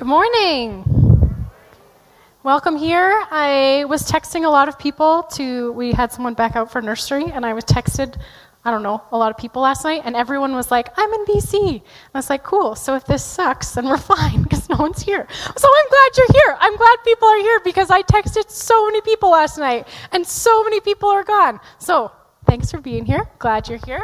Good morning. Welcome here. I was texting a lot of people to, we had someone back out for nursery, and I was texted, I don't know, a lot of people last night, and everyone was like, I'm in BC. And I was like, cool, so if this sucks, then we're fine, because no one's here. So I'm glad you're here. I'm glad people are here, because I texted so many people last night, and so many people are gone. So thanks for being here. Glad you're here.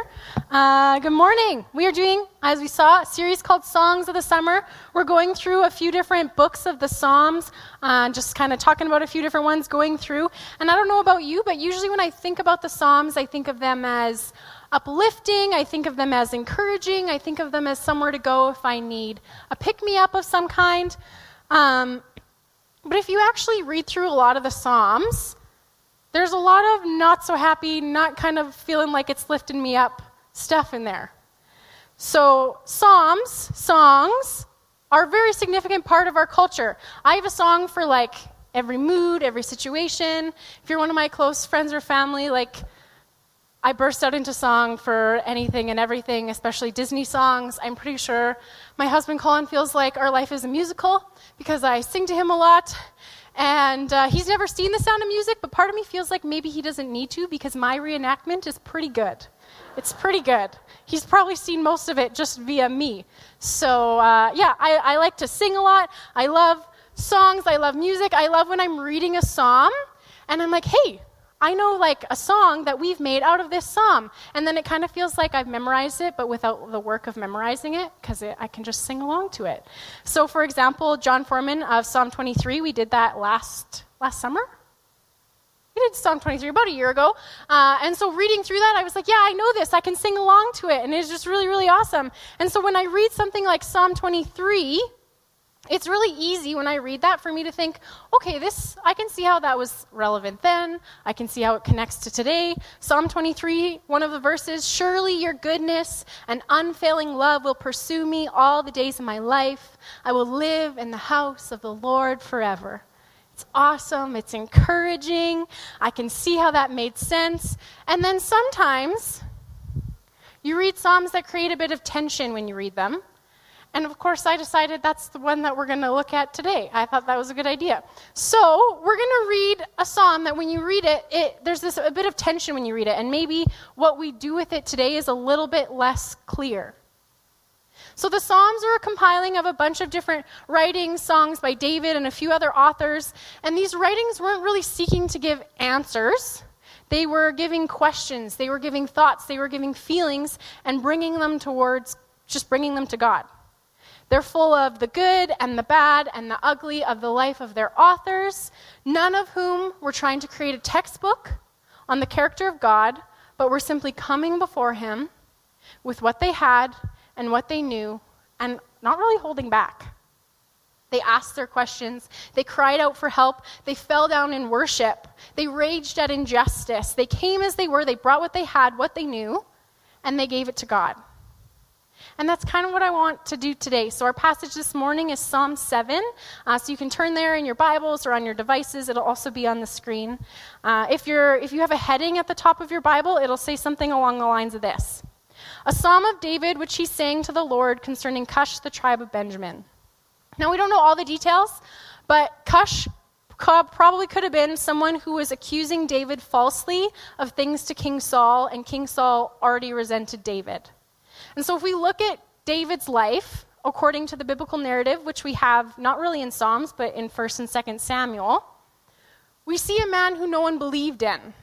Uh, good morning. We are doing, as we saw, a series called Songs of the Summer. We're going through a few different books of the Psalms, uh, just kind of talking about a few different ones going through. And I don't know about you, but usually when I think about the Psalms, I think of them as uplifting. I think of them as encouraging. I think of them as somewhere to go if I need a pick me up of some kind. Um, but if you actually read through a lot of the Psalms, there's a lot of not so happy, not kind of feeling like it's lifting me up stuff in there. So, Psalms, songs, are a very significant part of our culture. I have a song for like every mood, every situation. If you're one of my close friends or family, like I burst out into song for anything and everything, especially Disney songs. I'm pretty sure my husband Colin feels like our life is a musical because I sing to him a lot and uh, he's never seen the sound of music, but part of me feels like maybe he doesn't need to because my reenactment is pretty good. It's pretty good. He's probably seen most of it just via me. So, uh, yeah, I, I like to sing a lot. I love songs. I love music. I love when I'm reading a psalm and I'm like, hey, I know like a song that we've made out of this psalm. And then it kind of feels like I've memorized it, but without the work of memorizing it, because I can just sing along to it. So, for example, Jon Foreman of Psalm 23, we did that last, last summer. We did Psalm 23 about a year ago. Uh, and so, reading through that, I was like, yeah, I know this. I can sing along to it. And it's just really, really awesome. And so, when I read something like Psalm 23, it's really easy when I read that for me to think, okay, this, I can see how that was relevant then. I can see how it connects to today. Psalm 23, one of the verses, surely your goodness and unfailing love will pursue me all the days of my life. I will live in the house of the Lord forever. It's awesome. It's encouraging. I can see how that made sense. And then sometimes you read Psalms that create a bit of tension when you read them. And of course, I decided that's the one that we're going to look at today. I thought that was a good idea. So, we're going to read a psalm that when you read it, it there's this a bit of tension when you read it, and maybe what we do with it today is a little bit less clear. So, the Psalms are a compiling of a bunch of different writings, songs by David and a few other authors, and these writings weren't really seeking to give answers. They were giving questions, they were giving thoughts, they were giving feelings, and bringing them towards just bringing them to God. They're full of the good and the bad and the ugly of the life of their authors, none of whom were trying to create a textbook on the character of God, but were simply coming before Him with what they had and what they knew and not really holding back. They asked their questions. They cried out for help. They fell down in worship. They raged at injustice. They came as they were. They brought what they had, what they knew, and they gave it to God. And that's kind of what I want to do today. So, our passage this morning is Psalm 7. Uh, so, you can turn there in your Bibles or on your devices. It'll also be on the screen. Uh, if, you're, if you have a heading at the top of your Bible, it'll say something along the lines of this A psalm of David, which he sang to the Lord concerning Cush, the tribe of Benjamin. Now, we don't know all the details, but Cush probably could have been someone who was accusing David falsely of things to King Saul, and King Saul already resented David. And so if we look at David's life, according to the biblical narrative, which we have not really in Psalms, but in 1st and 2nd Samuel, we see a man who no one believed in,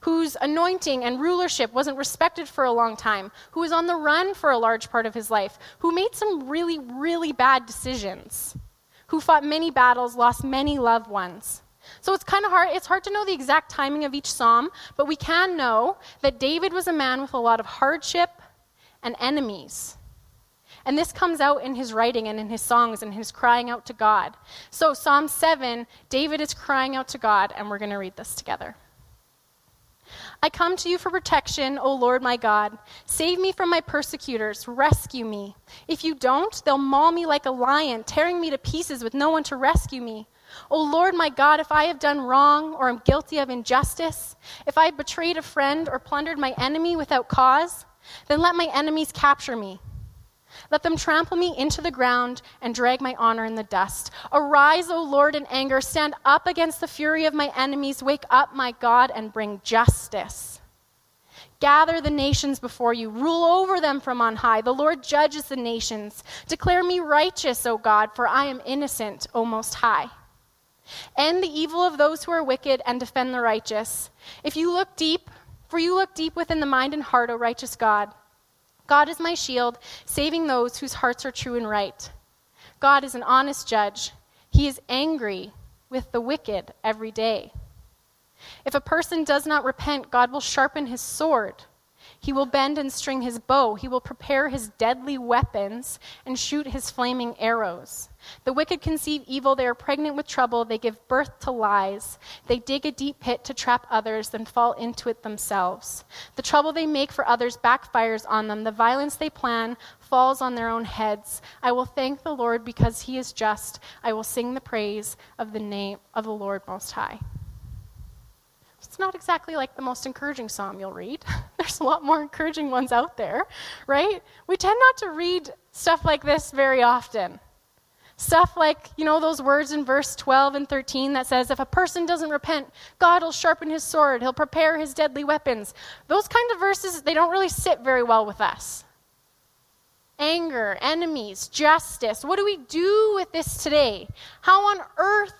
whose anointing and rulership wasn't respected for a long time, who was on the run for a large part of his life, who made some really, really bad decisions, who fought many battles, lost many loved ones. So it's kind of hard. It's hard to know the exact timing of each psalm, but we can know that David was a man with a lot of hardship and enemies. And this comes out in his writing and in his songs and his crying out to God. So, Psalm 7, David is crying out to God, and we're going to read this together. I come to you for protection, O Lord my God. Save me from my persecutors. Rescue me. If you don't, they'll maul me like a lion, tearing me to pieces with no one to rescue me. O Lord my God, if I have done wrong or am guilty of injustice, if I have betrayed a friend or plundered my enemy without cause, then let my enemies capture me. Let them trample me into the ground and drag my honor in the dust. Arise, O Lord, in anger. Stand up against the fury of my enemies. Wake up, my God, and bring justice. Gather the nations before you. Rule over them from on high. The Lord judges the nations. Declare me righteous, O God, for I am innocent, O Most High. End the evil of those who are wicked and defend the righteous. If you look deep, for you look deep within the mind and heart, O righteous God. God is my shield, saving those whose hearts are true and right. God is an honest judge. He is angry with the wicked every day. If a person does not repent, God will sharpen his sword. He will bend and string his bow. He will prepare his deadly weapons and shoot his flaming arrows. The wicked conceive evil. They are pregnant with trouble. They give birth to lies. They dig a deep pit to trap others, then fall into it themselves. The trouble they make for others backfires on them. The violence they plan falls on their own heads. I will thank the Lord because he is just. I will sing the praise of the name of the Lord Most High it's not exactly like the most encouraging psalm you'll read. There's a lot more encouraging ones out there, right? We tend not to read stuff like this very often. Stuff like, you know, those words in verse 12 and 13 that says, if a person doesn't repent, God will sharpen his sword, he'll prepare his deadly weapons. Those kind of verses, they don't really sit very well with us. Anger, enemies, justice. What do we do with this today? How on earth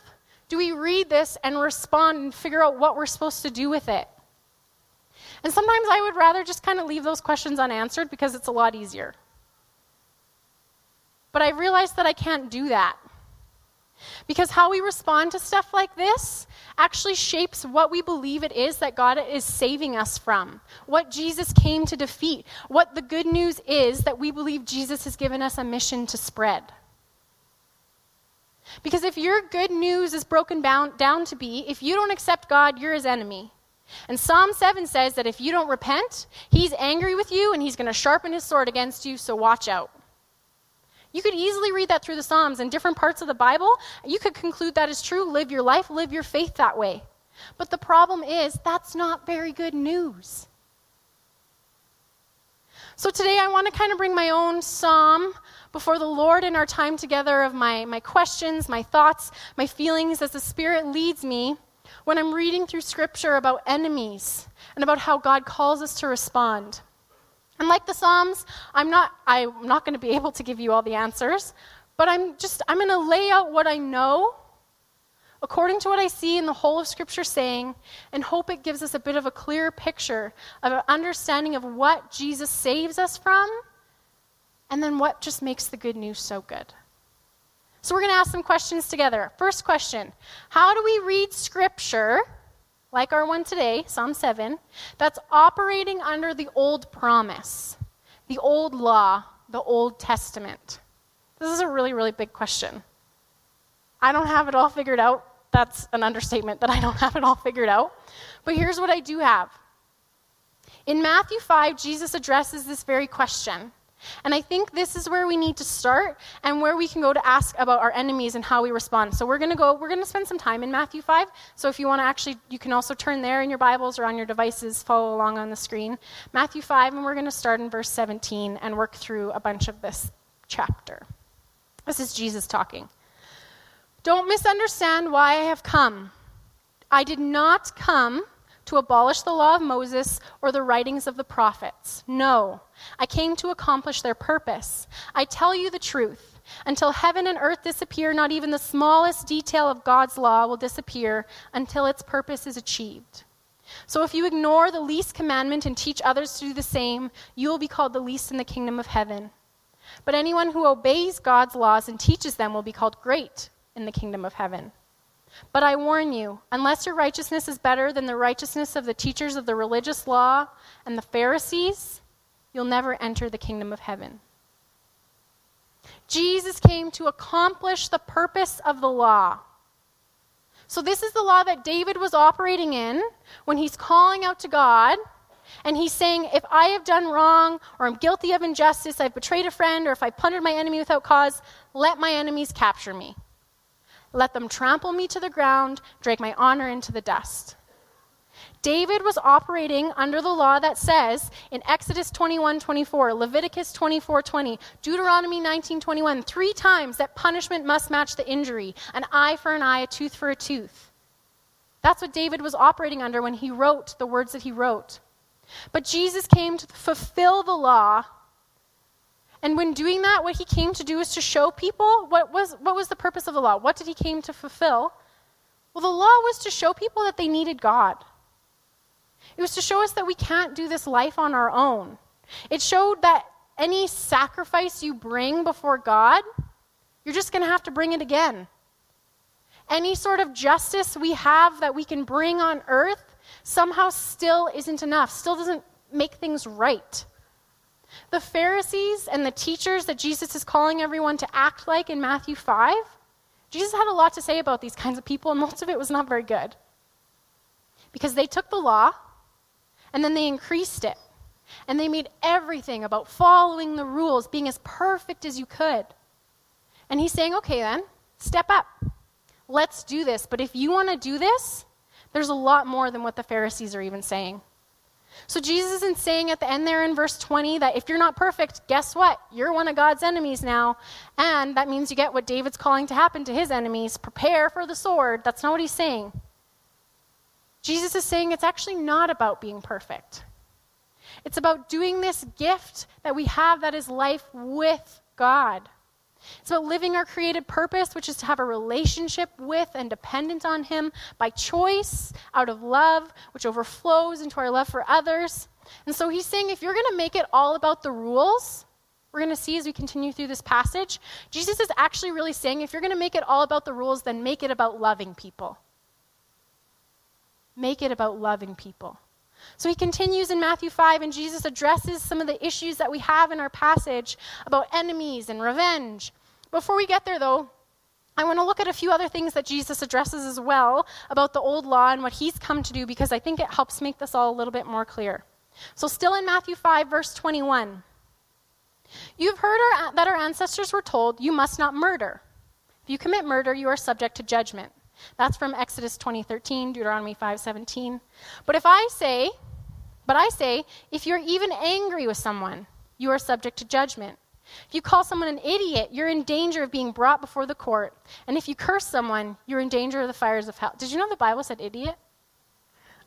do we read this and respond and figure out what we're supposed to do with it? And sometimes I would rather just kind of leave those questions unanswered because it's a lot easier. But I realized that I can't do that. Because how we respond to stuff like this actually shapes what we believe it is that God is saving us from, what Jesus came to defeat, what the good news is that we believe Jesus has given us a mission to spread. Because if your good news is broken down, to be, if you don't accept God, you're his enemy. And Psalm 7 says that if you don't repent, he's angry with you and he's going to sharpen his sword against you, so watch out. You could easily read that through the Psalms and different parts of the Bible. You could conclude that is true, live your life, live your faith that way. But the problem is, that's not very good news. So today I want to kind of bring my own psalm before the Lord in our time together of my, my questions, my thoughts, my feelings as the Spirit leads me when I'm reading through Scripture about enemies and about how God calls us to respond. And like the Psalms, I'm not, I'm not going to be able to give you all the answers, but I'm just, I'm going to lay out what I know according to what I see in the whole of Scripture saying, and hope it gives us a bit of a clearer picture of an understanding of what Jesus saves us from and then what just makes the good news so good? So we're going to ask some questions together. First question How do we read Scripture, like our one today, Psalm 7, that's operating under the old promise, the old law, the Old Testament? This is a really, really big question. I don't have it all figured out. That's an understatement that I don't have it all figured out. But here's what I do have. In Matthew 5, Jesus addresses this very question. And I think this is where we need to start and where we can go to ask about our enemies and how we respond. So we're going to go, we're going to spend some time in Matthew 5. So if you want to actually, you can also turn there in your Bibles or on your devices, follow along on the screen. Matthew 5, and we're going to start in verse 17 and work through a bunch of this chapter. This is Jesus talking. Don't misunderstand why I have come. I did not come to abolish the law of Moses or the writings of the prophets. No, I came to accomplish their purpose. I tell you the truth. Until heaven and earth disappear, not even the smallest detail of God's law will disappear until its purpose is achieved. So if you ignore the least commandment and teach others to do the same, you will be called the least in the kingdom of heaven. But anyone who obeys God's laws and teaches them will be called great in the kingdom of heaven. But I warn you, unless your righteousness is better than the righteousness of the teachers of the religious law and the Pharisees, you'll never enter the kingdom of heaven. Jesus came to accomplish the purpose of the law. So, this is the law that David was operating in when he's calling out to God. And he's saying, if I have done wrong, or I'm guilty of injustice, I've betrayed a friend, or if I plundered my enemy without cause, let my enemies capture me. Let them trample me to the ground, drag my honor into the dust. David was operating under the law that says in Exodus 21 24, Leviticus 24 20, Deuteronomy 19 21, three times that punishment must match the injury an eye for an eye, a tooth for a tooth. That's what David was operating under when he wrote the words that he wrote. But Jesus came to fulfill the law. And when doing that, what he came to do is to show people what was, what was the purpose of the law. What did he came to fulfill? Well, the law was to show people that they needed God. It was to show us that we can't do this life on our own. It showed that any sacrifice you bring before God, you're just going to have to bring it again. Any sort of justice we have that we can bring on earth somehow still isn't enough, still doesn't make things right. The Pharisees and the teachers that Jesus is calling everyone to act like in Matthew 5, Jesus had a lot to say about these kinds of people, and most of it was not very good. Because they took the law and then they increased it. And they made everything about following the rules, being as perfect as you could. And he's saying, okay, then, step up. Let's do this. But if you want to do this, there's a lot more than what the Pharisees are even saying. So Jesus isn't saying at the end there in verse 20 that if you're not perfect, guess what? You're one of God's enemies now. And that means you get what David's calling to happen to his enemies prepare for the sword. That's not what he's saying. Jesus is saying it's actually not about being perfect. It's about doing this gift that we have that is life with God. It's about living our created purpose, which is to have a relationship with and dependent on Him by choice, out of love, which overflows into our love for others. And so He's saying if you're going to make it all about the rules, we're going to see as we continue through this passage, Jesus is actually really saying if you're going to make it all about the rules, then make it about loving people. Make it about loving people. So he continues in Matthew 5, and Jesus addresses some of the issues that we have in our passage about enemies and revenge. Before we get there, though, I want to look at a few other things that Jesus addresses as well about the old law and what he's come to do because I think it helps make this all a little bit more clear. So, still in Matthew 5, verse 21. You've heard our, that our ancestors were told, You must not murder. If you commit murder, you are subject to judgment. That's from Exodus 20:13, Deuteronomy 5:17. But if I say, but I say, if you're even angry with someone, you are subject to judgment. If you call someone an idiot, you're in danger of being brought before the court. And if you curse someone, you're in danger of the fires of hell. Did you know the Bible said idiot?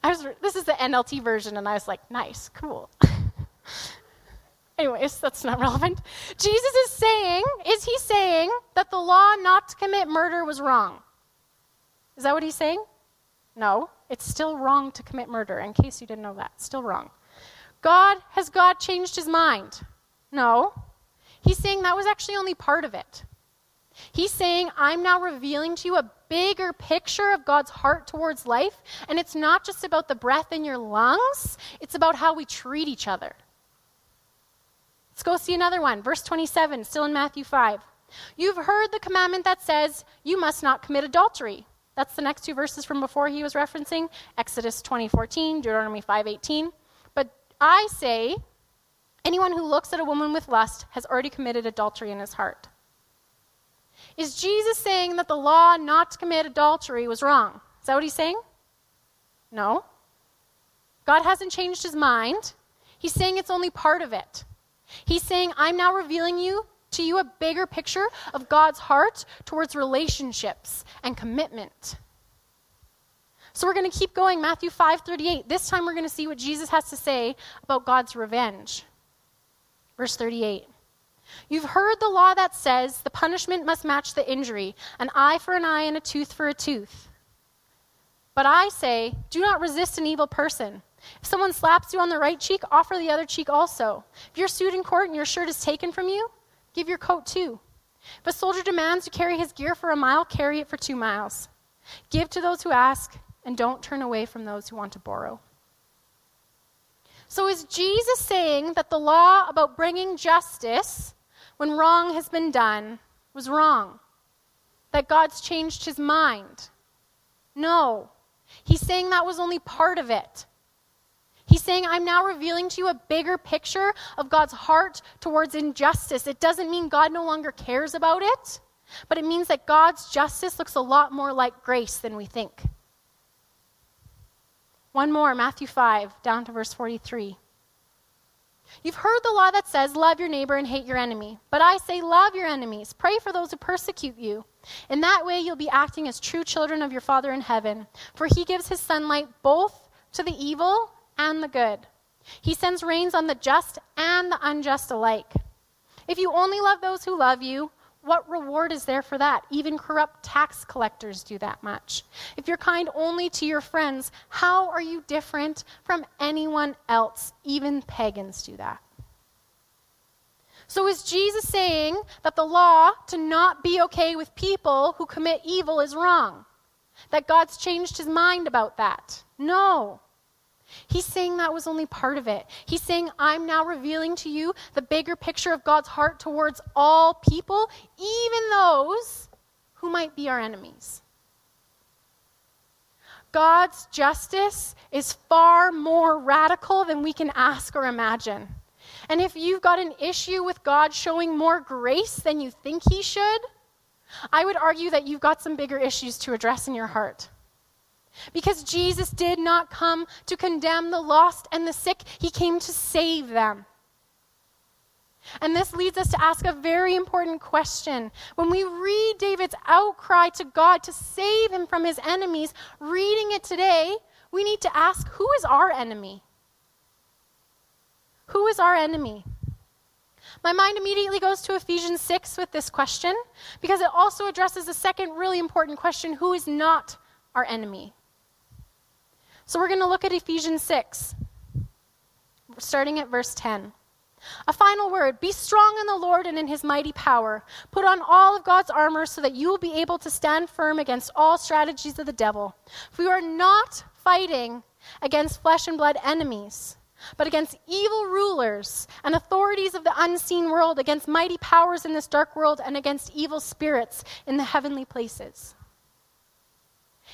I was, this is the NLT version, and I was like, nice, cool. Anyways, that's not relevant. Jesus is saying, is he saying that the law not to commit murder was wrong? Is that what he's saying? No, it's still wrong to commit murder, in case you didn't know that. Still wrong. God, has God changed his mind? No. He's saying that was actually only part of it. He's saying, I'm now revealing to you a bigger picture of God's heart towards life, and it's not just about the breath in your lungs, it's about how we treat each other. Let's go see another one. Verse 27, still in Matthew 5. You've heard the commandment that says, You must not commit adultery. That's the next two verses from before he was referencing Exodus 20:14, Deuteronomy 5:18. But I say, anyone who looks at a woman with lust has already committed adultery in his heart. Is Jesus saying that the law not to commit adultery was wrong? Is that what he's saying? No. God hasn't changed his mind. He's saying it's only part of it. He's saying, I'm now revealing you to you a bigger picture of God's heart towards relationships and commitment. So we're going to keep going Matthew 5:38. This time we're going to see what Jesus has to say about God's revenge. Verse 38. You've heard the law that says the punishment must match the injury, an eye for an eye and a tooth for a tooth. But I say, do not resist an evil person. If someone slaps you on the right cheek, offer the other cheek also. If you're sued in court and your shirt is taken from you, Give your coat too. If a soldier demands to carry his gear for a mile, carry it for two miles. Give to those who ask, and don't turn away from those who want to borrow. So, is Jesus saying that the law about bringing justice when wrong has been done was wrong? That God's changed his mind? No. He's saying that was only part of it. He's saying, I'm now revealing to you a bigger picture of God's heart towards injustice. It doesn't mean God no longer cares about it, but it means that God's justice looks a lot more like grace than we think. One more, Matthew 5, down to verse 43. You've heard the law that says, Love your neighbor and hate your enemy. But I say, Love your enemies. Pray for those who persecute you. In that way, you'll be acting as true children of your Father in heaven. For he gives his sunlight both to the evil and the good. He sends rains on the just and the unjust alike. If you only love those who love you, what reward is there for that? Even corrupt tax collectors do that much. If you're kind only to your friends, how are you different from anyone else? Even pagans do that. So, is Jesus saying that the law to not be okay with people who commit evil is wrong? That God's changed his mind about that? No. He's saying that was only part of it. He's saying, I'm now revealing to you the bigger picture of God's heart towards all people, even those who might be our enemies. God's justice is far more radical than we can ask or imagine. And if you've got an issue with God showing more grace than you think He should, I would argue that you've got some bigger issues to address in your heart. Because Jesus did not come to condemn the lost and the sick, he came to save them. And this leads us to ask a very important question. When we read David's outcry to God to save him from his enemies, reading it today, we need to ask who is our enemy? Who is our enemy? My mind immediately goes to Ephesians 6 with this question because it also addresses a second really important question who is not our enemy? So we're going to look at Ephesians 6, starting at verse 10. A final word Be strong in the Lord and in his mighty power. Put on all of God's armor so that you will be able to stand firm against all strategies of the devil. For we are not fighting against flesh and blood enemies, but against evil rulers and authorities of the unseen world, against mighty powers in this dark world, and against evil spirits in the heavenly places.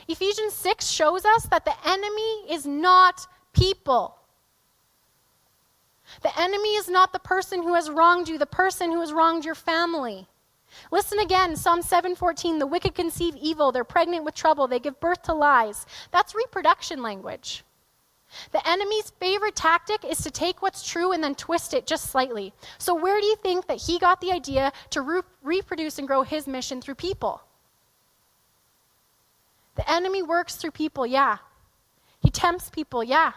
Ephesians 6 shows us that the enemy is not people. The enemy is not the person who has wronged you, the person who has wronged your family. Listen again, Psalm 7:14, the wicked conceive evil, they're pregnant with trouble, they give birth to lies. That's reproduction language. The enemy's favorite tactic is to take what's true and then twist it just slightly. So where do you think that he got the idea to re- reproduce and grow his mission through people? The enemy works through people, yeah. He tempts people, yeah.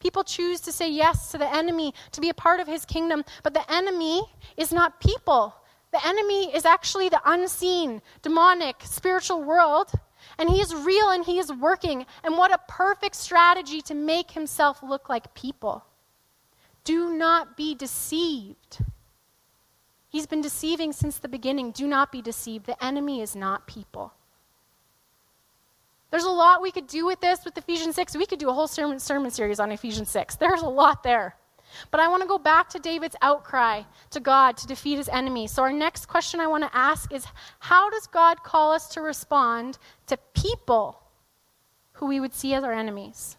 People choose to say yes to the enemy, to be a part of his kingdom, but the enemy is not people. The enemy is actually the unseen, demonic, spiritual world, and he is real and he is working. And what a perfect strategy to make himself look like people. Do not be deceived. He's been deceiving since the beginning. Do not be deceived. The enemy is not people. There's a lot we could do with this with Ephesians 6. We could do a whole sermon, sermon series on Ephesians 6. There's a lot there. But I want to go back to David's outcry to God to defeat his enemy. So, our next question I want to ask is how does God call us to respond to people who we would see as our enemies?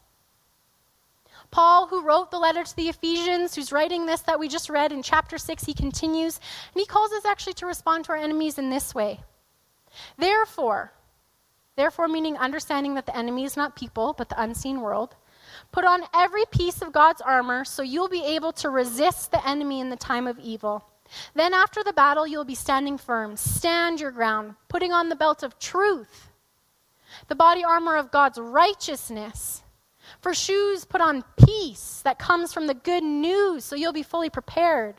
Paul, who wrote the letter to the Ephesians, who's writing this that we just read in chapter 6, he continues, and he calls us actually to respond to our enemies in this way. Therefore, Therefore, meaning understanding that the enemy is not people, but the unseen world. Put on every piece of God's armor so you'll be able to resist the enemy in the time of evil. Then, after the battle, you'll be standing firm. Stand your ground, putting on the belt of truth, the body armor of God's righteousness. For shoes, put on peace that comes from the good news so you'll be fully prepared.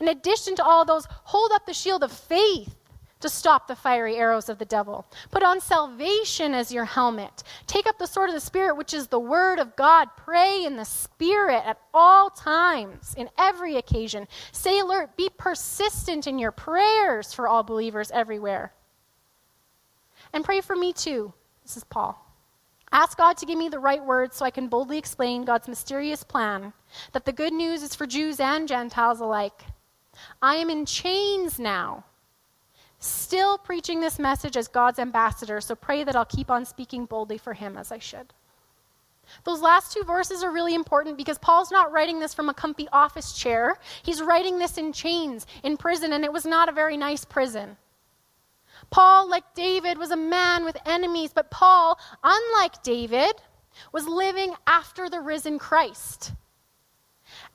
In addition to all those, hold up the shield of faith to stop the fiery arrows of the devil. Put on salvation as your helmet. Take up the sword of the Spirit, which is the word of God. Pray in the Spirit at all times, in every occasion. Stay alert. Be persistent in your prayers for all believers everywhere. And pray for me too. This is Paul. Ask God to give me the right words so I can boldly explain God's mysterious plan that the good news is for Jews and Gentiles alike. I am in chains now still preaching this message as God's ambassador, so pray that I'll keep on speaking boldly for him as I should. Those last two verses are really important because Paul's not writing this from a comfy office chair. He's writing this in chains, in prison, and it was not a very nice prison. Paul, like David, was a man with enemies, but Paul, unlike David, was living after the risen Christ.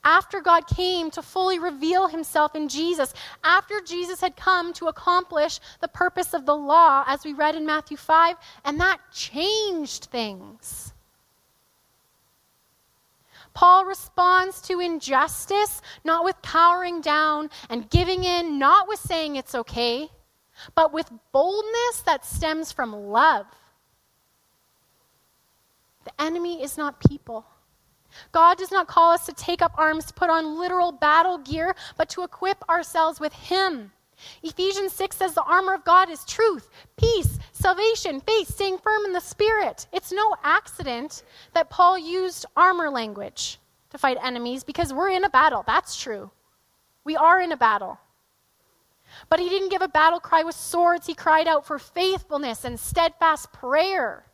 After God came to fully reveal himself in Jesus, after Jesus had come to accomplish the purpose of the law, as we read in Matthew 5, and that changed things. Paul responds to injustice not with cowering down and giving in, not with saying it's okay, but with boldness that stems from love. The enemy is not people. God does not call us to take up arms, to put on literal battle gear, but to equip ourselves with Him. Ephesians 6 says the armor of God is truth, peace, salvation, faith, staying firm in the Spirit. It's no accident that Paul used armor language to fight enemies because we're in a battle. That's true. We are in a battle. But he didn't give a battle cry with swords, he cried out for faithfulness and steadfast prayer.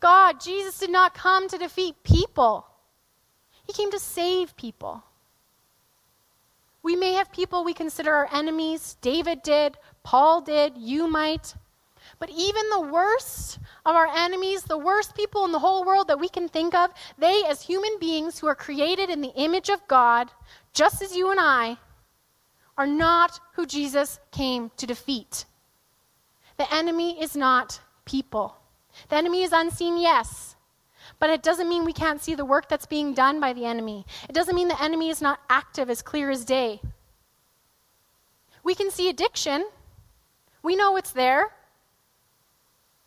God, Jesus did not come to defeat people, He came to save people. We may have people we consider our enemies. David did, Paul did, you might. But even the worst of our enemies, the worst people in the whole world that we can think of, they, as human beings who are created in the image of God, just as you and I, are not who Jesus came to defeat. The enemy is not people. The enemy is unseen, yes. But it doesn't mean we can't see the work that's being done by the enemy. It doesn't mean the enemy is not active as clear as day. We can see addiction. We know it's there.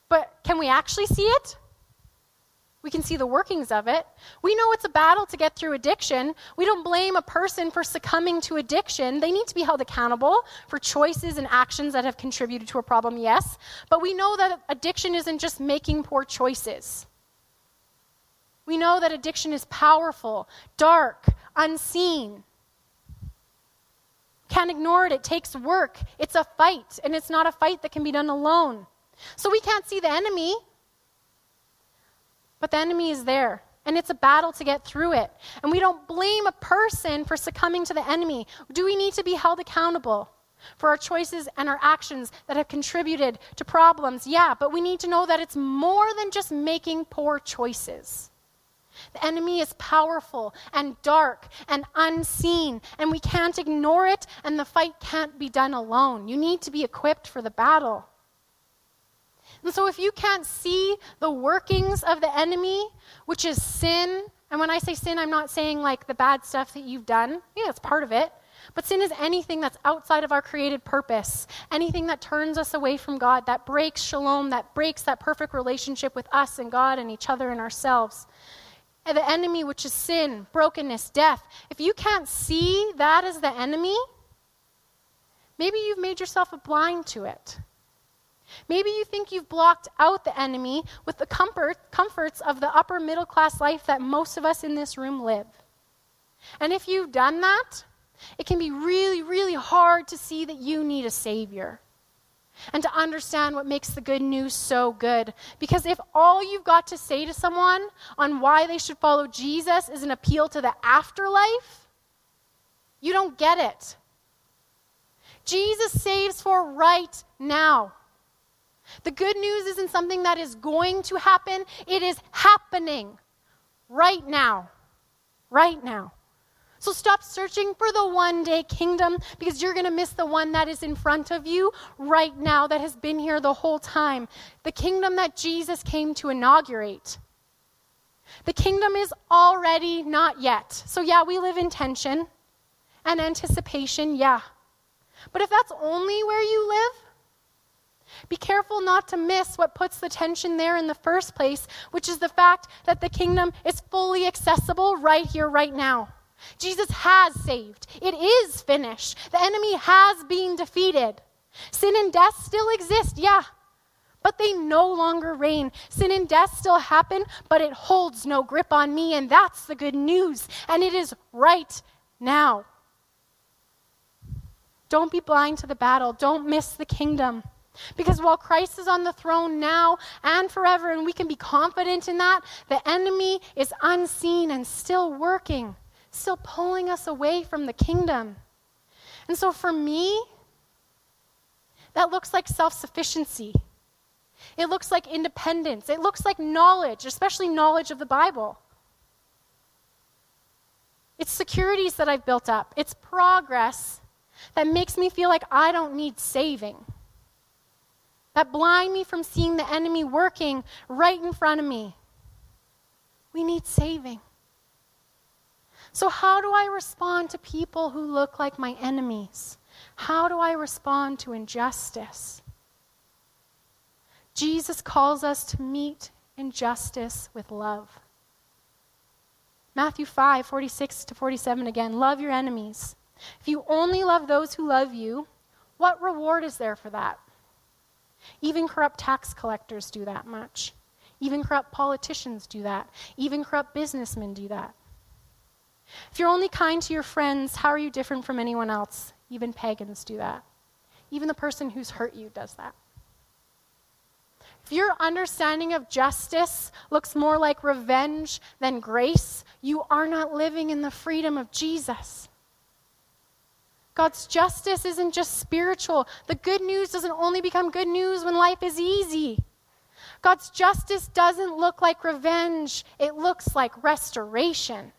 But can we actually see it? We can see the workings of it. We know it's a battle to get through addiction. We don't blame a person for succumbing to addiction. They need to be held accountable for choices and actions that have contributed to a problem, yes. But we know that addiction isn't just making poor choices. We know that addiction is powerful, dark, unseen. Can't ignore it. It takes work. It's a fight, and it's not a fight that can be done alone. So we can't see the enemy. But the enemy is there, and it's a battle to get through it. And we don't blame a person for succumbing to the enemy. Do we need to be held accountable? For our choices and our actions that have contributed to problems, yeah, but we need to know that it's more than just making poor choices. The enemy is powerful and dark and unseen, and we can't ignore it, and the fight can't be done alone. You need to be equipped for the battle. And so, if you can't see the workings of the enemy, which is sin, and when I say sin, I'm not saying like the bad stuff that you've done, yeah, it's part of it. But sin is anything that's outside of our created purpose, anything that turns us away from God, that breaks shalom, that breaks that perfect relationship with us and God and each other and ourselves. The enemy, which is sin, brokenness, death, if you can't see that as the enemy, maybe you've made yourself blind to it. Maybe you think you've blocked out the enemy with the comfort, comforts of the upper middle class life that most of us in this room live. And if you've done that, it can be really, really hard to see that you need a Savior and to understand what makes the good news so good. Because if all you've got to say to someone on why they should follow Jesus is an appeal to the afterlife, you don't get it. Jesus saves for right now. The good news isn't something that is going to happen, it is happening right now. Right now. So stop searching for the one day kingdom because you're going to miss the one that is in front of you right now that has been here the whole time. The kingdom that Jesus came to inaugurate. The kingdom is already not yet. So, yeah, we live in tension and anticipation, yeah. But if that's only where you live, be careful not to miss what puts the tension there in the first place, which is the fact that the kingdom is fully accessible right here, right now. Jesus has saved. It is finished. The enemy has been defeated. Sin and death still exist, yeah, but they no longer reign. Sin and death still happen, but it holds no grip on me, and that's the good news. And it is right now. Don't be blind to the battle, don't miss the kingdom. Because while Christ is on the throne now and forever, and we can be confident in that, the enemy is unseen and still working, still pulling us away from the kingdom. And so for me, that looks like self sufficiency. It looks like independence. It looks like knowledge, especially knowledge of the Bible. It's securities that I've built up. It's progress that makes me feel like I don't need saving. That blind me from seeing the enemy working right in front of me. We need saving. So, how do I respond to people who look like my enemies? How do I respond to injustice? Jesus calls us to meet injustice with love. Matthew 5, 46 to 47 again. Love your enemies. If you only love those who love you, what reward is there for that? Even corrupt tax collectors do that much. Even corrupt politicians do that. Even corrupt businessmen do that. If you're only kind to your friends, how are you different from anyone else? Even pagans do that. Even the person who's hurt you does that. If your understanding of justice looks more like revenge than grace, you are not living in the freedom of Jesus. God's justice isn't just spiritual. The good news doesn't only become good news when life is easy. God's justice doesn't look like revenge, it looks like restoration.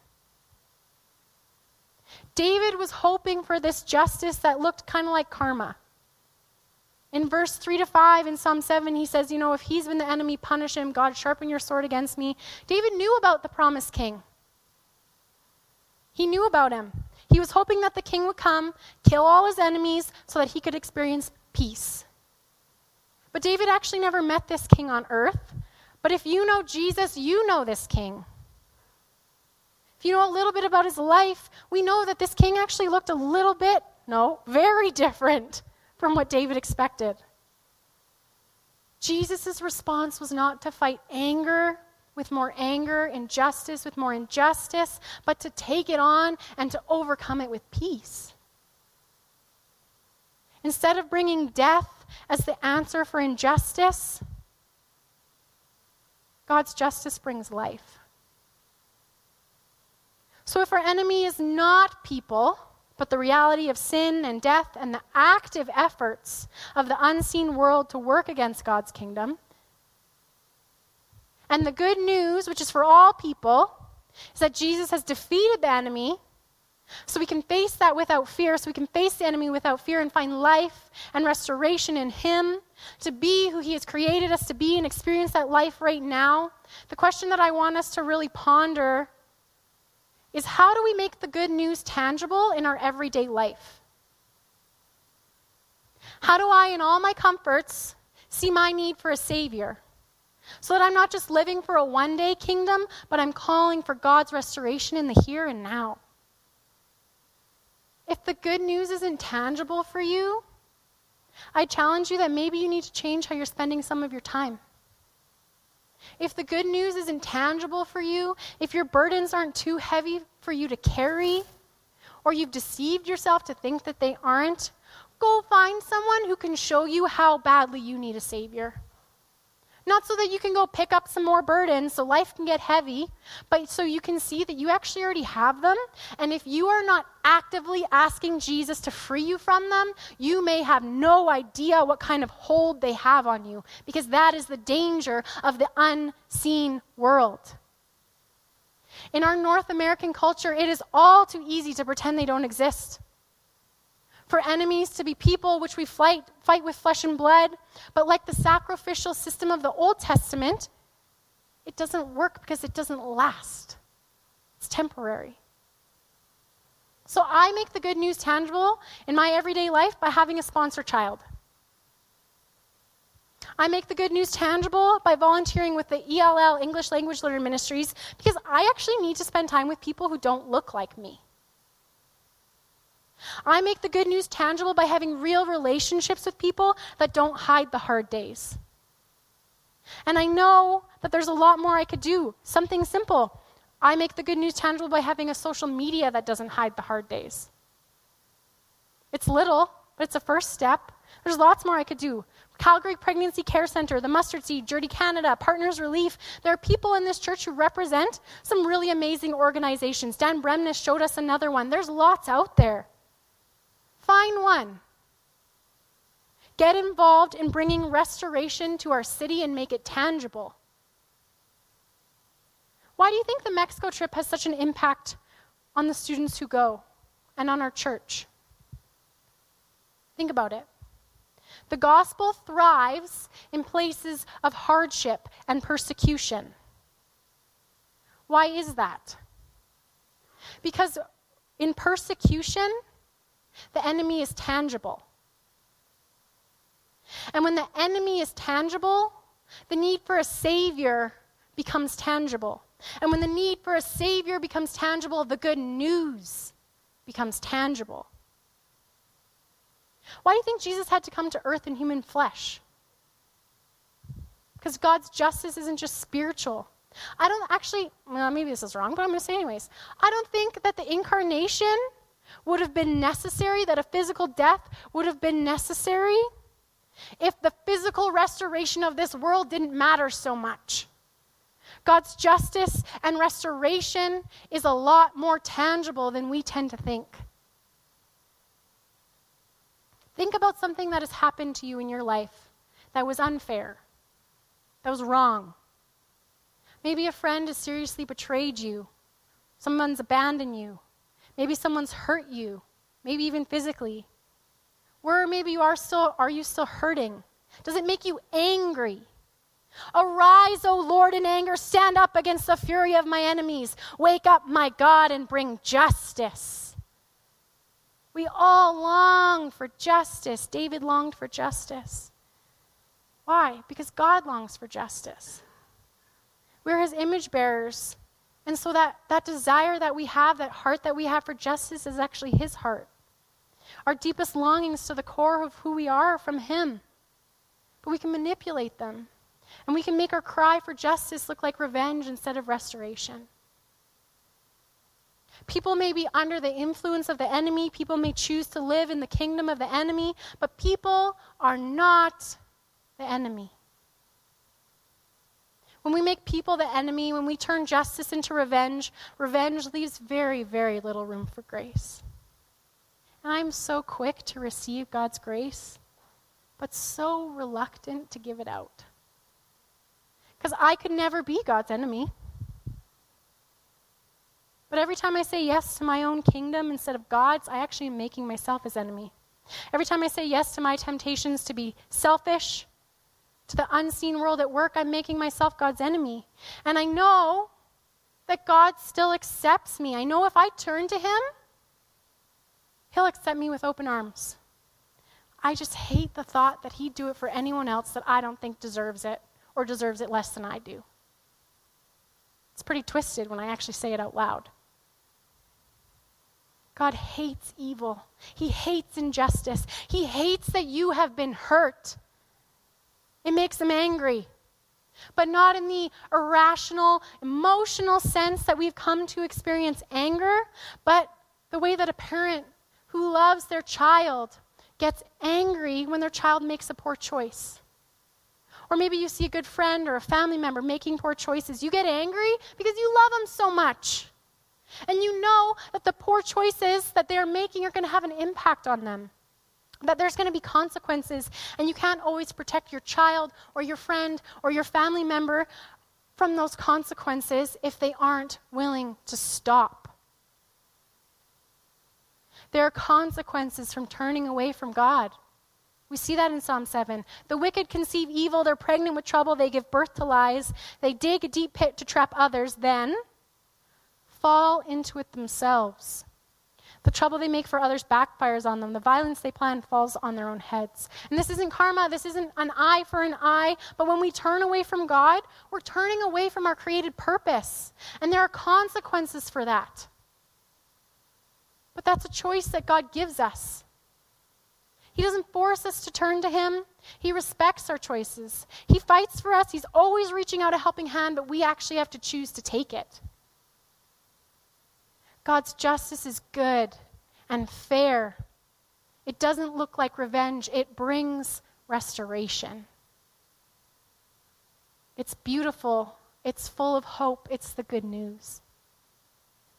David was hoping for this justice that looked kind of like karma. In verse 3 to 5 in Psalm 7, he says, You know, if he's been the enemy, punish him. God, sharpen your sword against me. David knew about the promised king. He knew about him. He was hoping that the king would come, kill all his enemies, so that he could experience peace. But David actually never met this king on earth. But if you know Jesus, you know this king. You know a little bit about his life, we know that this king actually looked a little bit, no, very different from what David expected. Jesus' response was not to fight anger with more anger, injustice with more injustice, but to take it on and to overcome it with peace. Instead of bringing death as the answer for injustice, God's justice brings life. So if our enemy is not people, but the reality of sin and death and the active efforts of the unseen world to work against God's kingdom. And the good news, which is for all people, is that Jesus has defeated the enemy. So we can face that without fear, so we can face the enemy without fear and find life and restoration in Him, to be who He has created us to be and experience that life right now. The question that I want us to really ponder is how do we make the good news tangible in our everyday life? How do I, in all my comforts, see my need for a Savior? So that I'm not just living for a one day kingdom, but I'm calling for God's restoration in the here and now. If the good news isn't tangible for you, I challenge you that maybe you need to change how you're spending some of your time. If the good news isn't tangible for you, if your burdens aren't too heavy for you to carry, or you've deceived yourself to think that they aren't, go find someone who can show you how badly you need a Savior. Not so that you can go pick up some more burdens so life can get heavy, but so you can see that you actually already have them. And if you are not actively asking Jesus to free you from them, you may have no idea what kind of hold they have on you, because that is the danger of the unseen world. In our North American culture, it is all too easy to pretend they don't exist for enemies to be people which we fight, fight with flesh and blood. But like the sacrificial system of the Old Testament, it doesn't work because it doesn't last, it's temporary. So I make the good news tangible in my everyday life by having a sponsor child. I make the good news tangible by volunteering with the ELL English Language Learner Ministries because I actually need to spend time with people who don't look like me. I make the good news tangible by having real relationships with people that don't hide the hard days. And I know that there's a lot more I could do. Something simple. I make the good news tangible by having a social media that doesn't hide the hard days. It's little, but it's a first step. There's lots more I could do. Calgary Pregnancy Care Center, the Mustard Seed, Journey Canada, Partners Relief. There are people in this church who represent some really amazing organizations. Dan Bremnes showed us another one. There's lots out there. Find one. get involved in bringing restoration to our city and make it tangible. Why do you think the Mexico trip has such an impact on the students who go and on our church? Think about it. The gospel thrives in places of hardship and persecution. Why is that? Because in persecution, the enemy is tangible. And when the enemy is tangible, the need for a savior becomes tangible. And when the need for a savior becomes tangible, the good news becomes tangible. Why do you think Jesus had to come to earth in human flesh? Because God's justice isn't just spiritual. I don't actually, well, maybe this is wrong, but I'm going to say anyways. I don't think that the incarnation would have been necessary, that a physical death would have been necessary if the physical restoration of this world didn't matter so much. God's justice and restoration is a lot more tangible than we tend to think. Think about something that has happened to you in your life that was unfair, that was wrong. Maybe a friend has seriously betrayed you, someone's abandoned you, maybe someone's hurt you, maybe even physically. Where maybe you are still are you still hurting? Does it make you angry? Arise, O Lord, in anger. Stand up against the fury of my enemies. Wake up, my God, and bring justice. We all long for justice. David longed for justice. Why? Because God longs for justice. We're his image bearers. And so that, that desire that we have, that heart that we have for justice, is actually his heart. Our deepest longings to the core of who we are are from him. But we can manipulate them. And we can make our cry for justice look like revenge instead of restoration. People may be under the influence of the enemy. People may choose to live in the kingdom of the enemy, but people are not the enemy. When we make people the enemy, when we turn justice into revenge, revenge leaves very, very little room for grace. And I'm so quick to receive God's grace, but so reluctant to give it out. Because I could never be God's enemy. But every time I say yes to my own kingdom instead of God's, I actually am making myself his enemy. Every time I say yes to my temptations to be selfish, to the unseen world at work, I'm making myself God's enemy. And I know that God still accepts me. I know if I turn to Him, He'll accept me with open arms. I just hate the thought that He'd do it for anyone else that I don't think deserves it or deserves it less than I do. It's pretty twisted when I actually say it out loud. God hates evil. He hates injustice. He hates that you have been hurt. It makes them angry. But not in the irrational, emotional sense that we've come to experience anger, but the way that a parent who loves their child gets angry when their child makes a poor choice. Or maybe you see a good friend or a family member making poor choices. You get angry because you love them so much. And you know that the poor choices that they're making are going to have an impact on them. That there's going to be consequences, and you can't always protect your child or your friend or your family member from those consequences if they aren't willing to stop. There are consequences from turning away from God. We see that in Psalm 7. The wicked conceive evil, they're pregnant with trouble, they give birth to lies, they dig a deep pit to trap others, then fall into it themselves. The trouble they make for others backfires on them. The violence they plan falls on their own heads. And this isn't karma, this isn't an eye for an eye, but when we turn away from God, we're turning away from our created purpose. And there are consequences for that. But that's a choice that God gives us. He doesn't force us to turn to Him. He respects our choices. He fights for us. He's always reaching out a helping hand, but we actually have to choose to take it. God's justice is good and fair. It doesn't look like revenge, it brings restoration. It's beautiful, it's full of hope, it's the good news.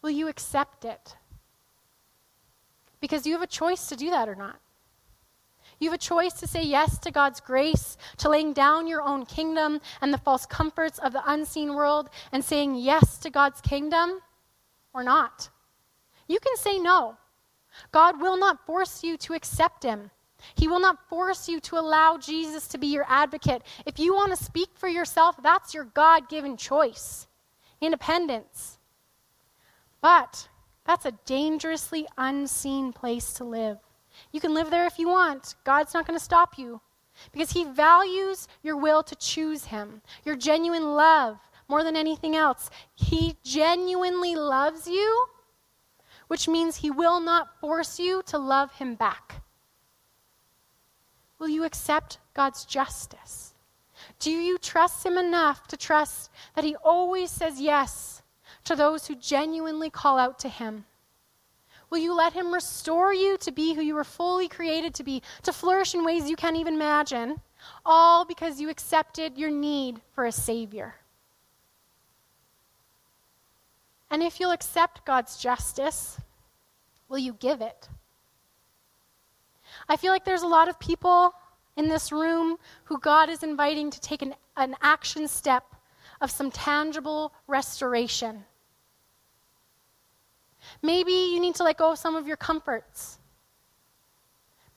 Will you accept it? Because you have a choice to do that or not. You have a choice to say yes to God's grace, to laying down your own kingdom and the false comforts of the unseen world, and saying yes to God's kingdom, or not. You can say no. God will not force you to accept Him. He will not force you to allow Jesus to be your advocate. If you want to speak for yourself, that's your God given choice independence. But that's a dangerously unseen place to live. You can live there if you want. God's not going to stop you because He values your will to choose Him, your genuine love more than anything else. He genuinely loves you, which means He will not force you to love Him back. Will you accept God's justice? Do you trust Him enough to trust that He always says yes to those who genuinely call out to Him? Will you let Him restore you to be who you were fully created to be, to flourish in ways you can't even imagine, all because you accepted your need for a Savior? And if you'll accept God's justice, will you give it? I feel like there's a lot of people in this room who God is inviting to take an, an action step of some tangible restoration. Maybe you need to let go of some of your comforts.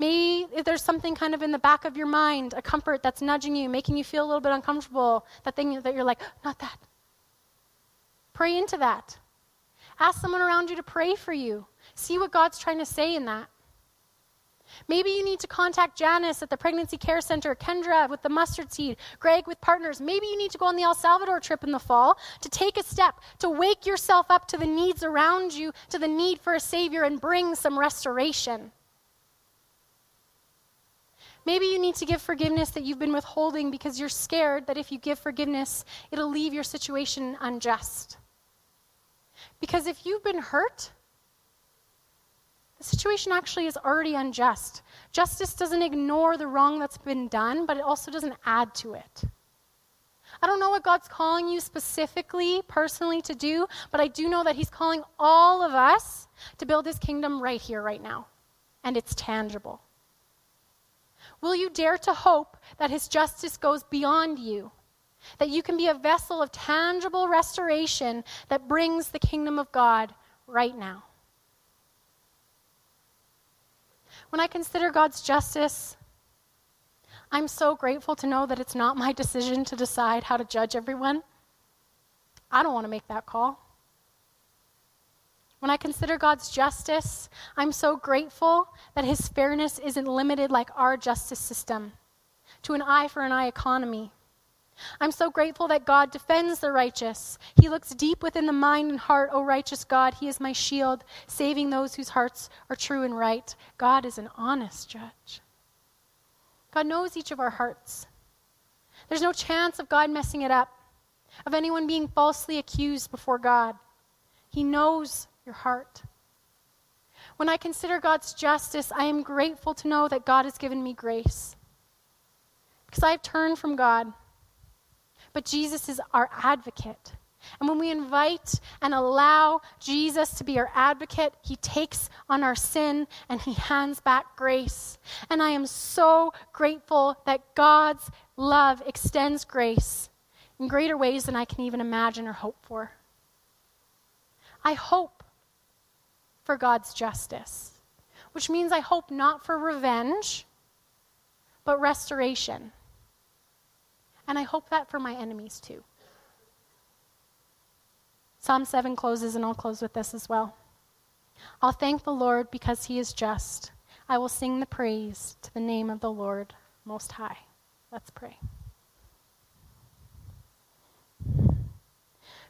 Maybe if there's something kind of in the back of your mind, a comfort that's nudging you, making you feel a little bit uncomfortable, that thing that you're like, not that. Pray into that. Ask someone around you to pray for you. See what God's trying to say in that. Maybe you need to contact Janice at the Pregnancy Care Center, Kendra with the mustard seed, Greg with partners. Maybe you need to go on the El Salvador trip in the fall to take a step, to wake yourself up to the needs around you, to the need for a Savior, and bring some restoration. Maybe you need to give forgiveness that you've been withholding because you're scared that if you give forgiveness, it'll leave your situation unjust. Because if you've been hurt, the situation actually is already unjust. Justice doesn't ignore the wrong that's been done, but it also doesn't add to it. I don't know what God's calling you specifically, personally, to do, but I do know that He's calling all of us to build His kingdom right here, right now. And it's tangible. Will you dare to hope that His justice goes beyond you? That you can be a vessel of tangible restoration that brings the kingdom of God right now? When I consider God's justice, I'm so grateful to know that it's not my decision to decide how to judge everyone. I don't want to make that call. When I consider God's justice, I'm so grateful that His fairness isn't limited like our justice system to an eye for an eye economy. I'm so grateful that God defends the righteous. He looks deep within the mind and heart. O righteous God, He is my shield, saving those whose hearts are true and right. God is an honest judge. God knows each of our hearts. There's no chance of God messing it up, of anyone being falsely accused before God. He knows your heart. When I consider God's justice, I am grateful to know that God has given me grace. Because I've turned from God. But Jesus is our advocate. And when we invite and allow Jesus to be our advocate, he takes on our sin and he hands back grace. And I am so grateful that God's love extends grace in greater ways than I can even imagine or hope for. I hope for God's justice, which means I hope not for revenge, but restoration. And I hope that for my enemies too. Psalm 7 closes, and I'll close with this as well. I'll thank the Lord because he is just. I will sing the praise to the name of the Lord Most High. Let's pray.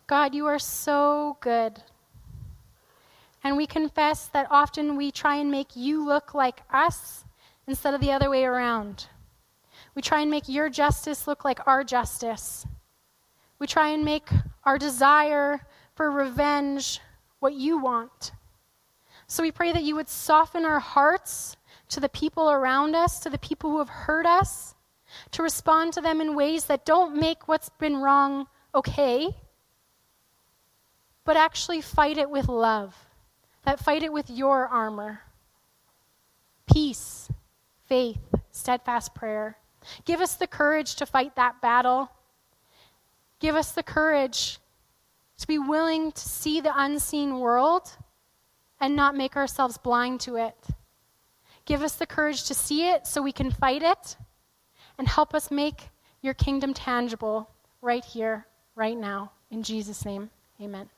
God, you are so good. And we confess that often we try and make you look like us instead of the other way around. We try and make your justice look like our justice. We try and make our desire for revenge what you want. So we pray that you would soften our hearts to the people around us, to the people who have hurt us, to respond to them in ways that don't make what's been wrong okay, but actually fight it with love, that fight it with your armor peace, faith, steadfast prayer. Give us the courage to fight that battle. Give us the courage to be willing to see the unseen world and not make ourselves blind to it. Give us the courage to see it so we can fight it and help us make your kingdom tangible right here, right now. In Jesus' name, amen.